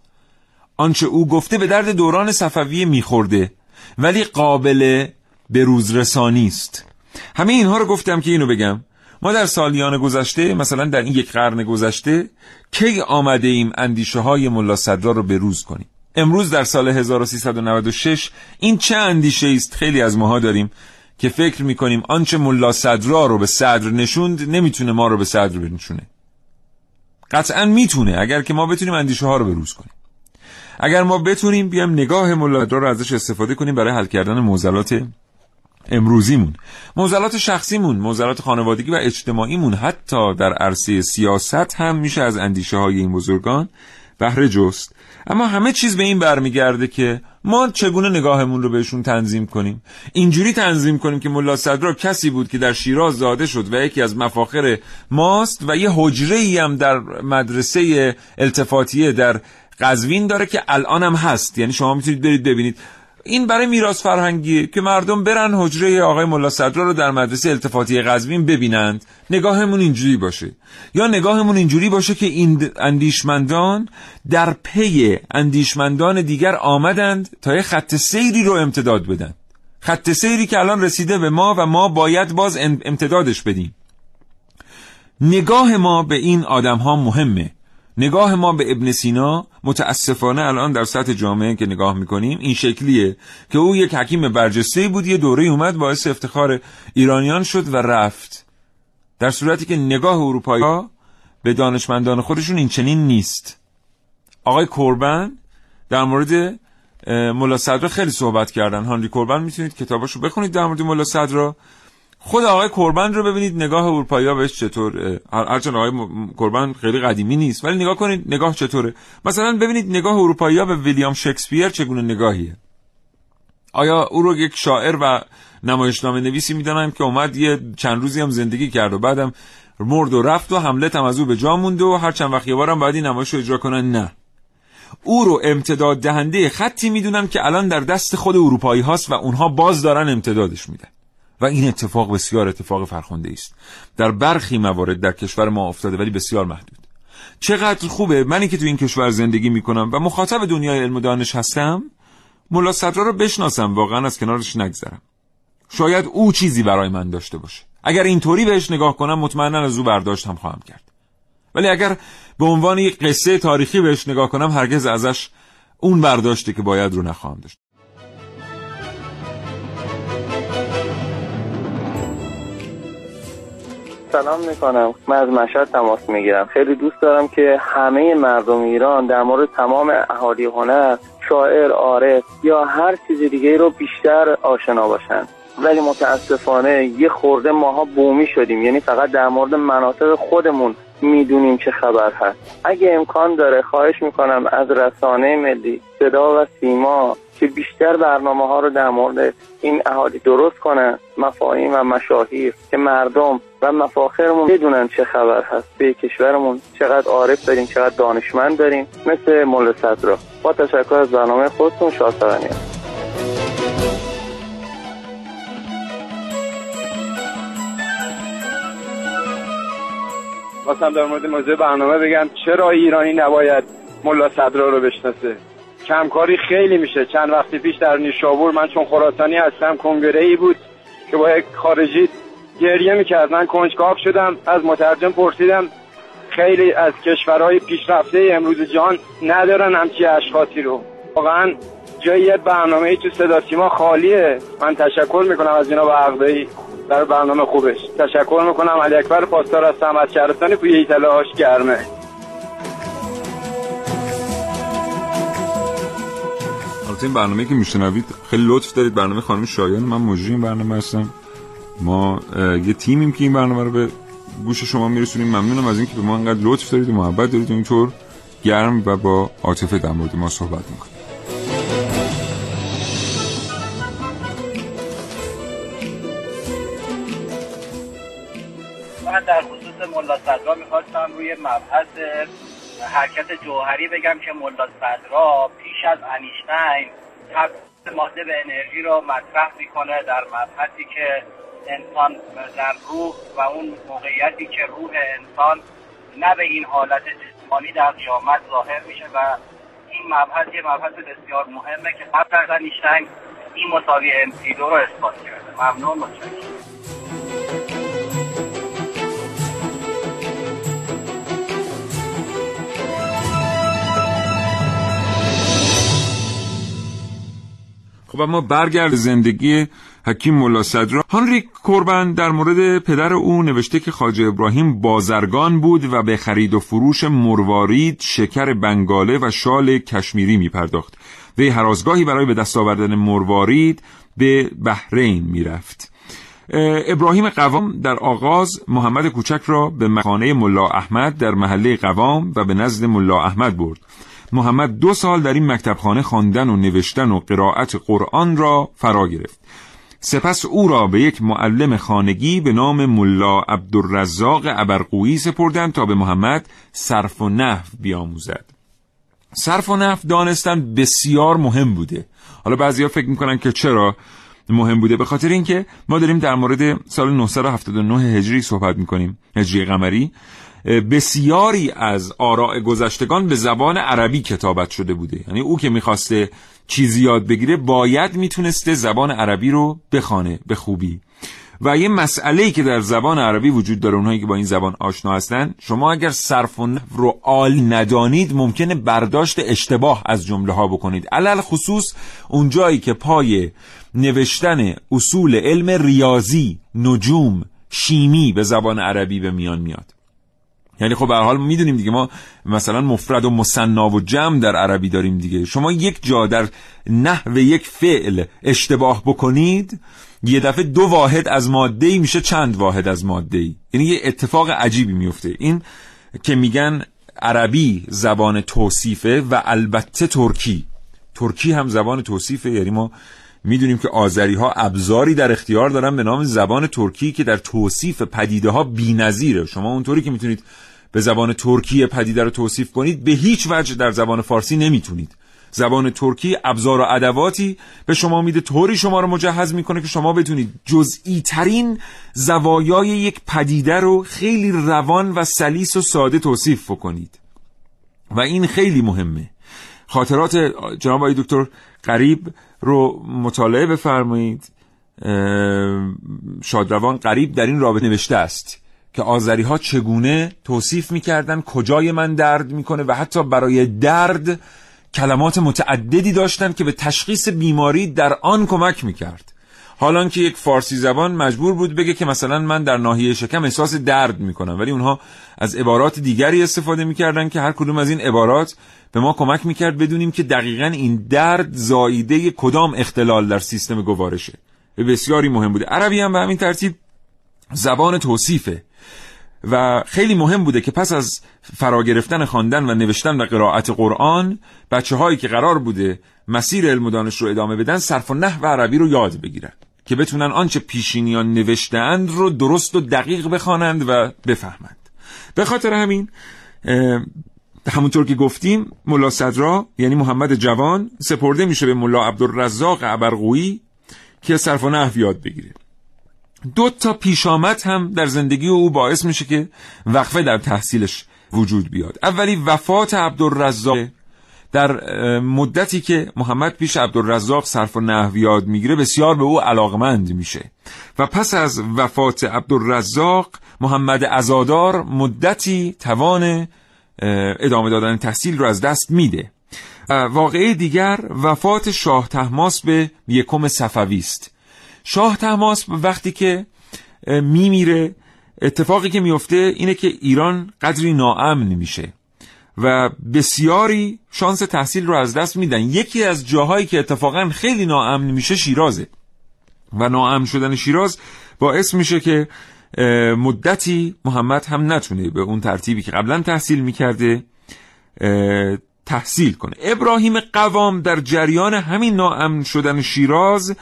آنچه او گفته به درد دوران صفویه میخورده ولی قابل به روز رسانی است. همه اینها رو گفتم که اینو بگم. ما در سالیان گذشته مثلا در این یک قرن گذشته کی آمده ایم اندیشه های ملا صدرا رو به روز کنیم؟ امروز در سال 1396 این چه اندیشه است خیلی از ماها داریم که فکر می‌کنیم آنچه ملا صدرا رو به صدر نشوند نمی‌تونه ما رو به صدر بنشونه. قطعا می‌تونه اگر که ما بتونیم اندیشه ها رو به کنیم. اگر ما بتونیم بیام نگاه ملا رو ازش استفاده کنیم برای حل کردن معضلات امروزیمون. موزلات شخصیمون موزلات خانوادگی و اجتماعیمون. حتی در عرصه سیاست هم میشه از اندیشه های این بزرگان بهره جست. اما همه چیز به این برمیگرده که ما چگونه نگاهمون رو بهشون تنظیم کنیم؟ اینجوری تنظیم کنیم که ملا صدرا کسی بود که در شیراز زاده شد و یکی از مفاخر ماست و یه حجره ای هم در مدرسه التفاتیه در قزوین داره که الان هم هست. یعنی شما می‌تونید برید ببینید. این برای میراث فرهنگی که مردم برن حجره آقای ملا صدرا رو در مدرسه التفاتی قزوین ببینند نگاهمون اینجوری باشه. یا نگاهمون اینجوری باشه که این اندیشمندان در پی اندیشمندان دیگر آمدند تا یه خط سیری رو امتداد بدن. خط سیری که الان رسیده به ما و ما باید باز امتدادش بدیم. نگاه ما به این آدم ها مهمه. نگاه ما به ابن سینا متاسفانه الان در سطح جامعه که نگاه می‌کنیم این شکلیه که او یک حکیم برجسته بود یه دوره اومد باعث افتخار ایرانیان شد و رفت. در صورتی که نگاه اروپایی ها به دانشمندان خودشون این چنین نیست. آقای کوربن در مورد ملا صدرا خیلی صحبت کردن. هانری کوربن می‌تونید کتاباشو بخونید در مورد ملا صدرا خود آقای قربان رو ببینید نگاه اروپایی بهش چطور هرچند آقای قربان خیلی قدیمی نیست ولی نگاه کنید نگاه چطوره. مثلا ببینید نگاه اروپایی به ویلیام شکسپیر چگونه نگاهیه. آیا او رو یک شاعر و نمایشنامه نویسی می‌دانن که اومد یه چند روزی هم زندگی کرد و بعدم مرد و رفت و حملت هم از او به جا مونده و هر چند وقت یه بارم این نمایش رو اجرا کنن؟ نه. او رو امتداد دهنده خطی می‌دونن که الان در دست خود اروپایی هاست و اونها باز دارن امتدادش میدن. و این اتفاق بسیار اتفاق فرخنده است. در برخی موارد در کشور ما افتاده ولی بسیار محدود. چقدر خوبه. منی که تو این کشور زندگی می‌کنم و مخاطب دنیای علم و دانش هستم ملا صدرا رو بشناسم. واقعا از کنارش نگذرم. شاید او چیزی برای من داشته باشه. اگر اینطوری بهش نگاه کنم مطمئنا از او برداشت هم خواهم کرد. ولی اگر به عنوان یک قصه تاریخی بهش نگاه کنم هرگز ازش اون برداشته که باید رو نخواهم داشت. سلام می‌کنم. من از مشهد تماس می‌گیرم. خیلی دوست دارم که همه مردم ایران در مورد تمام اهالی هنر شاعر عارف یا هر چیز دیگه رو بیشتر آشنا باشن. ولی متاسفانه یه خورده ماها بومی شدیم. یعنی فقط در مورد مناطق خودمون می‌دونیم چه خبر هست. اگه امکان داره خواهش می‌کنم از رسانه ملی صدا و سیما که بیشتر برنامه ها رو در مورد این اهالی درست کنن مفاهیم و مشاهیر که مردم و مفاخرمون بدونن چه خبر هست. به کشورمون چقدر عارف داریم چقدر دانشمند داریم. مثل مول صدرا. با تشکر از برنامه خودتون شاد خواستم در مورد موضوع برنامه بگم چرا ایرانی نباید ملا صدرا رو بشناسه؟ کمکاری خیلی میشه. چند وقتی پیش در نیشابور من چون خراسانی هستم کنگره ای بود که با یک خارجی گریه می‌کرد. من کنجکاو شدم از مترجم پرسیدم خیلی از کشورهای پیشرفته امروز جان ندارن همچی اشخاصی رو. واقعا جای یه برنامه ای تو صدا سیما خالیه. من تشکر می‌کنم از اینا عقدایی در برنامه خوبش. تشکر می‌کنم. علی اکبر پاسدار از سمت شهرستانی کوی ایتلاهاش گرمه. البته این برنامه که میشنوید خیلی لطف دارید. برنامه خانم شایان. من مجری این برنامه هستم. ما یه تیمیم که این برنامه رو به گوش شما میرسونیم. ممنونم از اینکه به ما انقدر لطف دارید و محبت دارید. اینطور گرم و با عاطفه در مورد ما صحبت می‌کنید. می‌خواستم روی مبحث حرکت جوهری بگم که ملا صدرا پیش از انیشتین ماده به انرژی رو مطرح می‌کنه در مبحثی که انسان در روح و اون موقعیتی که روح انسان نه به این حالت جسمانی در قیامت ظاهر میشه و این مبحث یه مبحث بسیار مهمه که قبل از انیشتین این مساوی MC2 رو اثبات کرده. ممنون متشکرم. خب اما برگرد زندگی حکیم ملا صدرا هانری کوربن در مورد پدر او نوشته که خاجه ابراهیم بازرگان بود و به خرید و فروش مروارید، شکر بنگاله و شال کشمیری می پرداخت. وی هرازگاهی برای به دست آوردن مروارید به بحرین می‌رفت. ابراهیم قوام در آغاز محمد کوچک را به مخانه ملا احمد در محله قوام و به نزد ملا احمد برد. محمد دو سال در این مکتبخانه خواندن و نوشتن و قرائت قرآن را فرا گرفت. سپس او را به یک معلم خانگی به نام ملا عبدالرزاق ابرقویی سپردند تا به محمد صرف و نحو بیاموزد. صرف و نحو دانستن بسیار مهم بوده. حالا بعضیا فکر می‌کنن که چرا مهم بوده؟ به خاطر اینکه ما داریم در مورد سال 979 هجری صحبت می‌کنیم. هجری قمری. بسیاری از آراء گذشتگان به زبان عربی کتابت شده بوده. یعنی او که می‌خواسته چیزی یاد بگیره باید می‌تونسته زبان عربی رو بخانه به خوبی. و یه مسئله ای که در زبان عربی وجود داره اونهایی که با این زبان آشنا هستن شما اگر صرف و رو آل ندانید ممکنه برداشت اشتباه از جمله ها بکنید. علل خصوص اونجایی که پای نوشتن اصول علم ریاضی نجوم شیمی به زبان عربی به میان میاد. یعنی خب به حال می‌دونیم دیگه ما مثلا مفرد و مصنا و جمع در عربی داریم دیگه. شما یک جا در نحو یک فعل اشتباه بکنید یه دفعه دو واحد از ماده ای میشه چند واحد از ماده ای یعنی یه اتفاق عجیبی میفته این که میگن عربی زبان توصیفه و البته ترکی. ترکی هم زبان توصیفه یعنی ما می‌دونیم که آذری ها ابزاری در اختیار دارن به نام زبان ترکی که در توصیف پدیده ها بی‌نظیره. شما اونطوری که می‌تونید به زبان ترکی پدیده رو توصیف کنید به هیچ وجه در زبان فارسی نمی‌تونید. زبان ترکی ابزار و ادواتی به شما میده طوری شما رو مجهز می‌کنه که شما بتونید جزئی ترین زوایای یک پدیده رو خیلی روان و سلیس و ساده توصیف کنید و این خیلی مهمه. خاطرات جناب آقای دکتر قریب رو مطالعه بفرمایید. شادروان قریب در این رابطه نوشته است که آذری ها چگونه توصیف می‌کردن کجای من درد می‌کنه و حتی برای درد کلمات متعددی داشتند که به تشخیص بیماری در آن کمک می‌کرد. حالان که یک فارسی زبان مجبور بود بگه که مثلا من در ناحیه شکم احساس درد می‌کنم ولی اونها از عبارات دیگری استفاده می‌کردن که هر کدوم از این عبارات به ما کمک می‌کرد بدونیم که دقیقا این درد زاییده کدام اختلال در سیستم گوارشه. بسیاری مهم بوده. عربی هم به همین ترتیب زبان توصیفه. و خیلی مهم بوده که پس از فرا گرفتن خواندن و نوشتن و قرائت قرآن بچه هایی که قرار بوده مسیر علم و دانش رو ادامه بدن صرف و نحو عربی رو یاد بگیرن. که بتونن آنچه پیشینیان نوشتند رو درست و دقیق بخوانند و بفهمند. به خاطر همین همونطور که گفتیم ملا صدرا یعنی محمد جوان سپرده میشه به ملا عبدالرزاق عبرقویی که صرف و نحو یاد بگیره. دو تا پیشامت هم در زندگی او باعث میشه که وقفه در تحصیلش وجود بیاد. اولی وفات عبدالرزاق در مدتی که محمد پیش عبدالرزاق صرف و نحو یاد می‌گیره بسیار به او علاقمند میشه. و پس از وفات عبدالرزاق محمد ازادار مدتی توان ادامه دادن تحصیل رو از دست میده. واقعه دیگر وفات شاه تحماس به یکم صفوی است. شاه تحماس وقتی که میمیره اتفاقی که میفته اینه که ایران قدری ناامن میشه. و بسیاری شانس تحصیل رو از دست میدن. یکی از جاهایی که اتفاقا خیلی ناامن میشه شیرازه. و ناامن شدن شیراز باعث میشه که مدتی محمد هم نتونه به اون ترتیبی که قبلا تحصیل می‌کرده تحصیل کنه. ابراهیم قوام در جریان همین ناامن شدن شیراز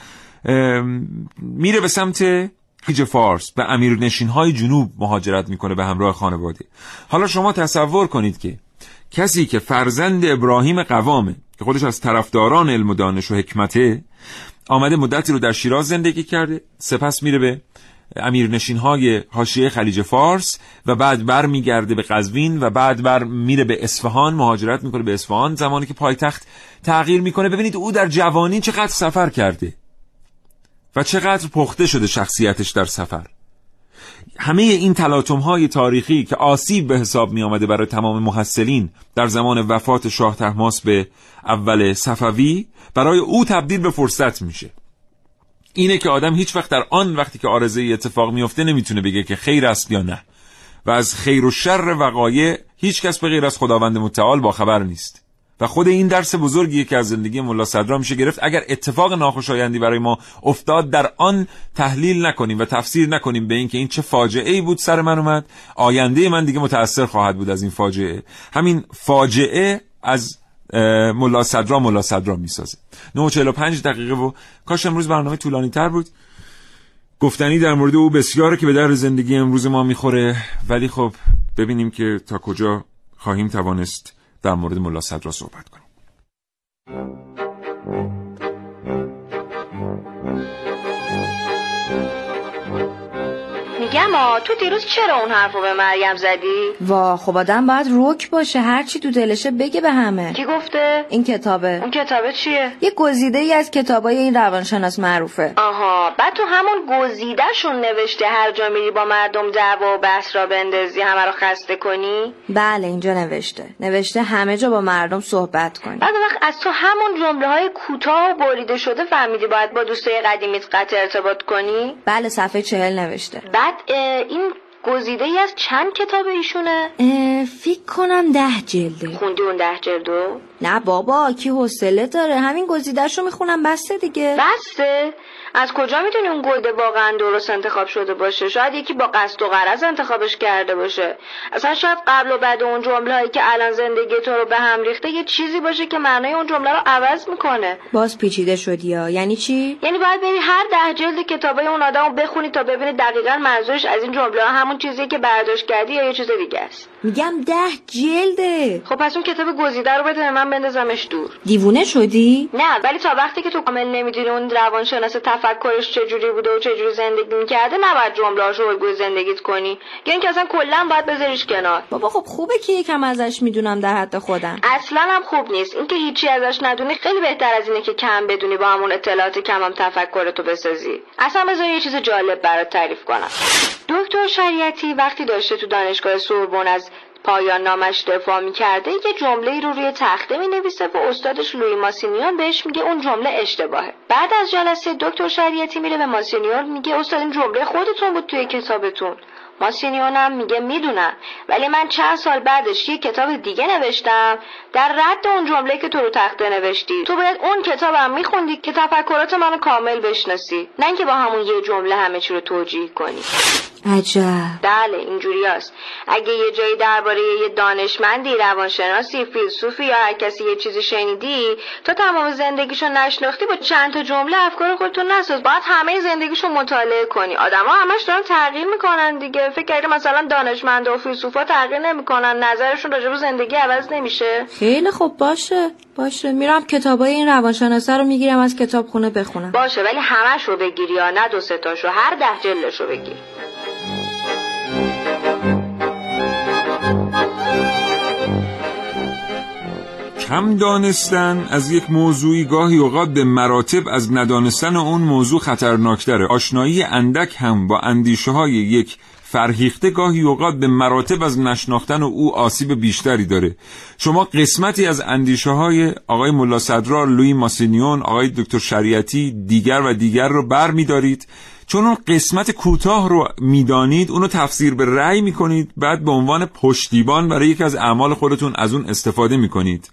میره به سمت خیج فارس به امیر نشین های جنوب مهاجرت می‌کنه به همراه خانواده. حالا شما تصور کنید که کسی که فرزند ابراهیم قوامه که خودش از طرفداران علم و دانش و حکمته آمده مدتی رو در شیراز زندگی کرده سپس میره به امیرنشین های حاشیه خلیج فارس و بعد بر میگرده به قزوین و بعد بر میره به اصفهان مهاجرت می‌کنه به اصفهان زمانی که پایتخت تغییر می‌کنه. ببینید او در جوانی چقدر سفر کرده و چقدر پخته شده شخصیتش در سفر. همه این تلاطم های تاریخی که آسیب به حساب می آمده برای تمام محصلین در زمان وفات شاه تحماس به اول صفوی برای او تبدیل به فرصت میشه. اینه که آدم هیچ وقت در آن وقتی که آرزه اتفاق میفته نمی‌تونه بگه که خیر است یا نه. و از خیر و شر وقایع هیچ کس به غیر از خداوند متعال با خبر نیست. و خود این درس بزرگی که از زندگی ملا صدرا میشه گرفت. اگر اتفاق ناخوشایندی برای ما افتاد در آن تحلیل نکنیم و تفسیر نکنیم به اینکه این چه فاجعه ای بود سر من اومد. آینده من دیگه متاثر خواهد بود از این فاجعه. همین فاجعه از ملا صدرا ملا صدرا می‌سازه. 9:45 دقیقه و کاش امروز برنامه طولانی تر بود. گفتنی در مورد او بسیاره که به در زندگی امروز ما می‌خوره. ولی خب ببینیم که تا کجا خواهیم توانست در مورد ملا صدرا صحبت کنیم. میگم تو دیروز چرا اون حرفو به مریم زدی؟ وا خب آدم باید روک باشه هرچی تو دلشه بگه به همه کی گفته؟ این کتابه اون کتابه چیه؟ یه گزیده ای از کتابای این روانشناس معروفه آها بعد تو همون گزیدهشون نوشته هر جا میری با مردم دعوا و بحث را بندازی همه رو خسته کنی؟ بله اینجا نوشته نوشته همه جا با مردم صحبت کنی بعد وقت از تو همون جمله های کوتاه و بریده شده فهمیدی باید با دوستای قدیمیت قطع ارتباط کنی؟ بله صفحه چهل نوشته بعد این گزیده ای از چند کتاب ایشونه؟ فکر کنم ده جلده خوندی اون ده جلدو؟ نه بابا کی حوصله داره همین گزیدهشو می‌خونم بسته دیگه بسته؟ از کجا می‌دونی اون گلده واقعا درست انتخاب شده باشه؟ شاید یکی با قصد و غرض انتخابش کرده باشه. اصلا شاید قبل و بعد اون جمله هایی که الان زندگی تو رو به هم ریخته یه چیزی باشه که معنای اون جمله رو عوض می‌کنه. باز پیچیده شدی یا؟ یعنی چی؟ یعنی باید بری هر ده جلد کتابای اون آدمو بخونی تا ببینی دقیقا منظورش از این جمله ها همون چیزی که برداشت کردی یا یه چیز دیگه است. میگم ده جلده. خب پس اون کتاب گزیده رو بده من بندازمش دور. دیوونه شدی؟ نه ولی تا وقتی که تو کامل نمی‌دونی اون روانشناس تفکرش چجوری بوده و چجوری زندگی می‌کرده نباید جمله‌هاشو الگوی زندگیت کنی. یا اینکه اصلا کلا باید بذاریش کنار. بابا خب خوبه که یکم ازش می‌دونم در حد خودم. اصلا هم خوب نیست. اینکه هیچی ازش ندونی خیلی بهتر از اینه که کم بدونی با همون اطلاعات کم هم تفکرتو بسازی. اصلا بذار یه چیز جالب برات تعریف کنم. دکتر شریعتی وقتی داشته تو دانشگاه سوربن از پایان نامش دفاع می‌کرده یه جمله رو روی تخته می نویسه و استادش لوی ماسینیون بهش میگه اون جمله اشتباهه. بعد از جلسه دکتر شریعتی میره به ماسینیون میگه استاد این جمله خودتون بود توی کتابتون. ماسینیون هم میگه می‌دونم ولی من چند سال بعدش یه کتاب دیگه نوشتم. در رد اون جمله که تو رو تخته نوشتی تو باید اون کتابم میخوندی که تفکرات منو کامل بشناسی نه اینکه با همون یه جمله همه چی رو توجیه کنی. عجب. بله اینجوری است اگه یه جایی درباره یه دانشمندی روانشناسی فیلسوفی یا هر کسی یه چیزی شنیدی تا تمام زندگیشو نشناختی با چند تا جمله افکار خودتو نساز. باید همه زندگیشو مطالعه کنی. آدما همش دارن تغییر می‌کنن دیگه. فکر کردی مثلا دانشمند و فیلسوفا تغییر نمی‌کنن نظرشون راجع به زندگی عوض نمیشه؟ خیلی خوب باشه باشه. میرم کتابای این روانشناسه رو می‌گیرم از کتاب خونه بخونم. باشه ولی همش رو بگیری یا نه؟ دو سه تاشو هر ده جلدش رو بگیر. کم دانستن از یک موضوعی گاهی اوقات به مراتب از ندانستن اون موضوع خطرناکتره. آشنایی اندک هم با اندیشه های یک فرهیخته گاهی اوقات به مراتب از نشناختن و او آسیب بیشتری داره. شما قسمتی از اندیشه های آقای ملا صدرار لوی ماسینیون آقای دکتر شریعتی دیگر و دیگر رو بر می دارید چون اون قسمت کوتاه رو می‌دانید اونو تفسیر به رأی می‌کنید بعد به عنوان پشتیبان برای یکی از اعمال خودتون از اون استفاده می‌کنید.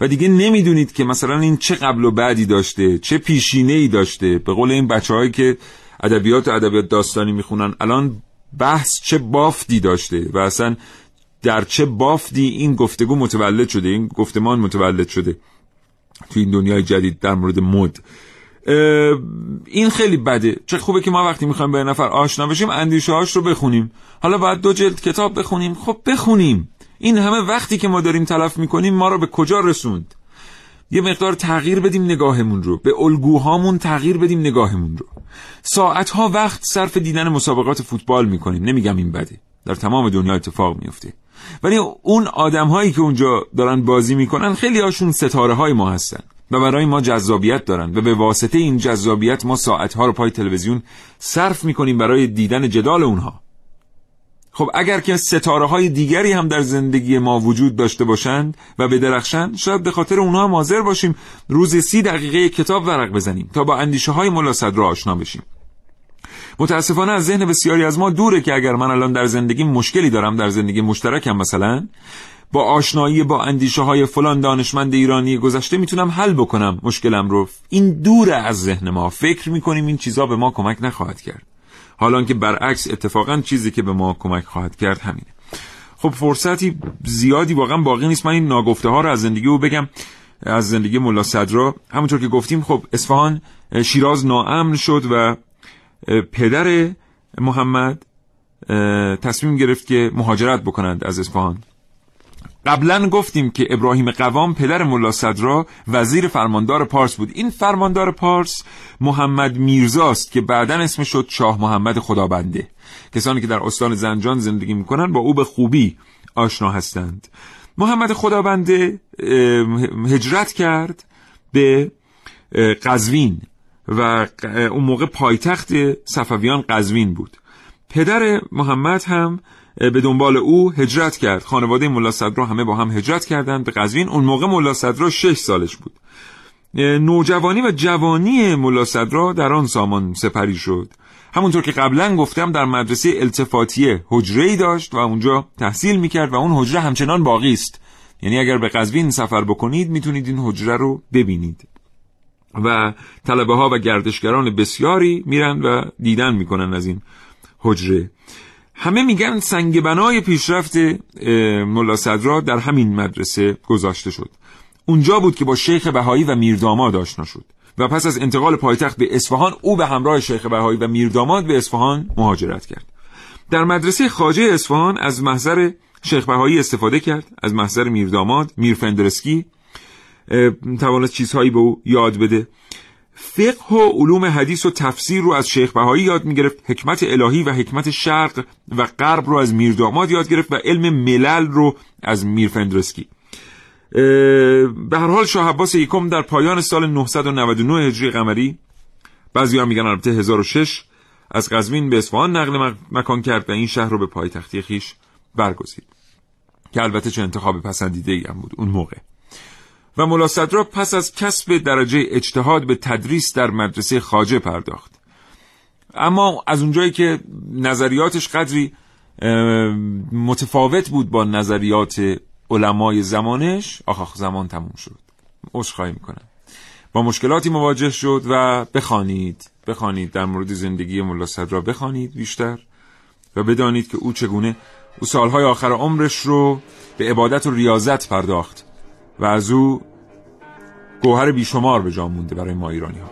و دیگه نمی‌دونید که مثلا این چه قبل و بعدی داشته چه پیشینه ای داشته. به قول این بچه هایی که ادبیات و ادبیات داستانی می‌خونن الان بحث چه بافتی داشته و اصلا در چه بافتی این گفتگو متولد شده این گفتمان متولد شده تو این دنیای جدید در مورد مد. این خیلی بده. چه خوبه که ما وقتی می‌خوایم به نفر آشنا بشیم اندیشه هاش رو بخونیم. حالا باید دو جلد کتاب بخونیم. خب بخونیم. این همه وقتی که ما داریم تلف می‌کنیم ما رو به کجا رسوند؟ یه مقدار تغییر بدیم نگاهمون رو. به الگوهامون تغییر بدیم نگاهمون رو. ساعتها وقت صرف دیدن مسابقات فوتبال می‌کنیم. نمیگم این بده. در تمام دنیا اتفاق میفته ولی اون آدم هایی که اونجا دارن بازی می‌کنن خیلی هاشون ستاره های ما هستن و برای ما جذابیت دارن و به واسطه این جذابیت ما ساعتها رو پای تلویزیون صرف می‌کنیم برای دیدن جدال اونها. خب اگر که ستاره های دیگری هم در زندگی ما وجود داشته باشند و به درخشن شاید به خاطر اونها هم حاضر باشیم روز سی دقیقه کتاب ورق بزنیم تا با اندیشه های ملا صدرا آشنا بشیم. متاسفانه از ذهن بسیاری از ما دوره که اگر من الان در زندگی مشکلی دارم در زندگی مشترکم مثلا با آشنایی با اندیشه های فلان دانشمند ایرانی گذشته می‌تونم حل بکنم مشکلم رو. این دور از ذهن ما. فکر می‌کنیم این چیزا به ما کمک نخواهد کرد. حالا که برعکس اتفاقا چیزی که به ما کمک خواهد کرد همینه. خب فرصتی زیادی واقعا باقی نیست. من این ناگفته ها رو از زندگی او بگم. از زندگی ملا صدرا. همونطور که گفتیم خب اصفهان شیراز ناامن شد و پدر محمد تصمیم گرفت که مهاجرت بکنند از اصفهان. قبلا گفتیم که ابراهیم قوام پدر ملا صدرا وزیر فرماندار پارس بود. این فرماندار پارس محمد میرزاست که بعدا اسمش شد شاه محمد خدابنده کسانی که در استان زنجان زندگی می‌کنن با او به خوبی آشنا هستند. محمد خدابنده هجرت کرد به قزوین و اون موقع پایتخت صفویان قزوین بود. پدر محمد هم به دنبال او هجرت کرد. خانواده ملا صدرا همه با هم هجرت کردند. به قزوین اون موقع ملا صدرا شش سالش بود. نوجوانی و جوانی ملا صدرا در آن سامان سپری شد. همونطور که قبلا گفتم در مدرسه التفاتیه حجره ای داشت و اونجا تحصیل می‌کرد و اون حجره همچنان باقی است. یعنی اگر به قزوین سفر بکنید می‌تونید این حجره رو ببینید. و طلبه ها و گردشگران بسیاری میرن و دیدن می‌کنن از این حجره. همه میگن سنگ بنای پیشرفت ملا صدرا در همین مدرسه گذاشته شد. اونجا بود که با شیخ بهایی و میرداماد آشنا شد. و پس از انتقال پایتخت به اصفهان او به همراه شیخ بهایی و میرداماد به اصفهان مهاجرت کرد. در مدرسه خاجه اصفهان از محضر شیخ بهایی استفاده کرد از محضر میرداماد میرفندرسکی توانست چیزهایی به او یاد بده. فقه و علوم حدیث و تفسیر رو از شیخ بهایی یاد می‌گرفت حکمت الهی و حکمت شرق و غرب رو از میرداماد یاد گرفت و علم ملل رو از میرفندرسکی. به هر حال شاه عباس یکم در پایان سال 999 هجری قمری بعضی ها میگن البته 1006 از قزوین به اصفهان نقل مکان کرد و این شهر رو به پایتختی خیش برگزید که البته چه انتخاب پسندیده ای هم بود اون موقع. و ملا صدرا پس از کسب درجه اجتهاد به تدریس در مدرسه خاجه پرداخت. اما از اونجایی که نظریاتش قدری متفاوت بود با نظریات علمای زمانش آخ زمان تموم شد. عذرخواهی می‌کنم. با مشکلاتی مواجه شد و بخوانید بخوانید در مورد زندگی ملا صدرا بخوانید بیشتر و بدانید که او چگونه او سالهای آخر عمرش رو به عبادت و ریاضت پرداخت. و از او گوهر بیشمار به جا مونده برای ما ایرانی ها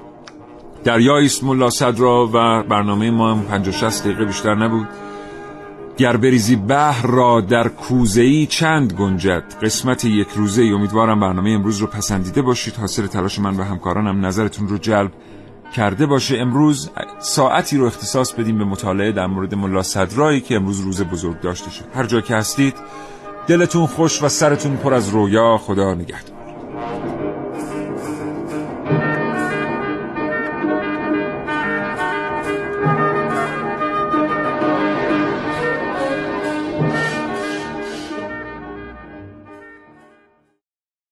دریای است ملا صدرا و برنامه ما هم 50 60 دقیقه بیشتر نبود. گر بریزی بحر را در کوزهی چند گنجد؟ قسمت یک روزه ای. امیدوارم برنامه امروز رو پسندیده باشید. حاصل تلاش من و همکارانم نظرتون رو جلب کرده باشه. امروز ساعتی رو اختصاص بدیم به مطالعه در مورد ملا صدرایی که امروز روز بزرگ داشته شد. هر جا که هستید دلتون خوش و سرتون پر از رویا خدا نگهدار.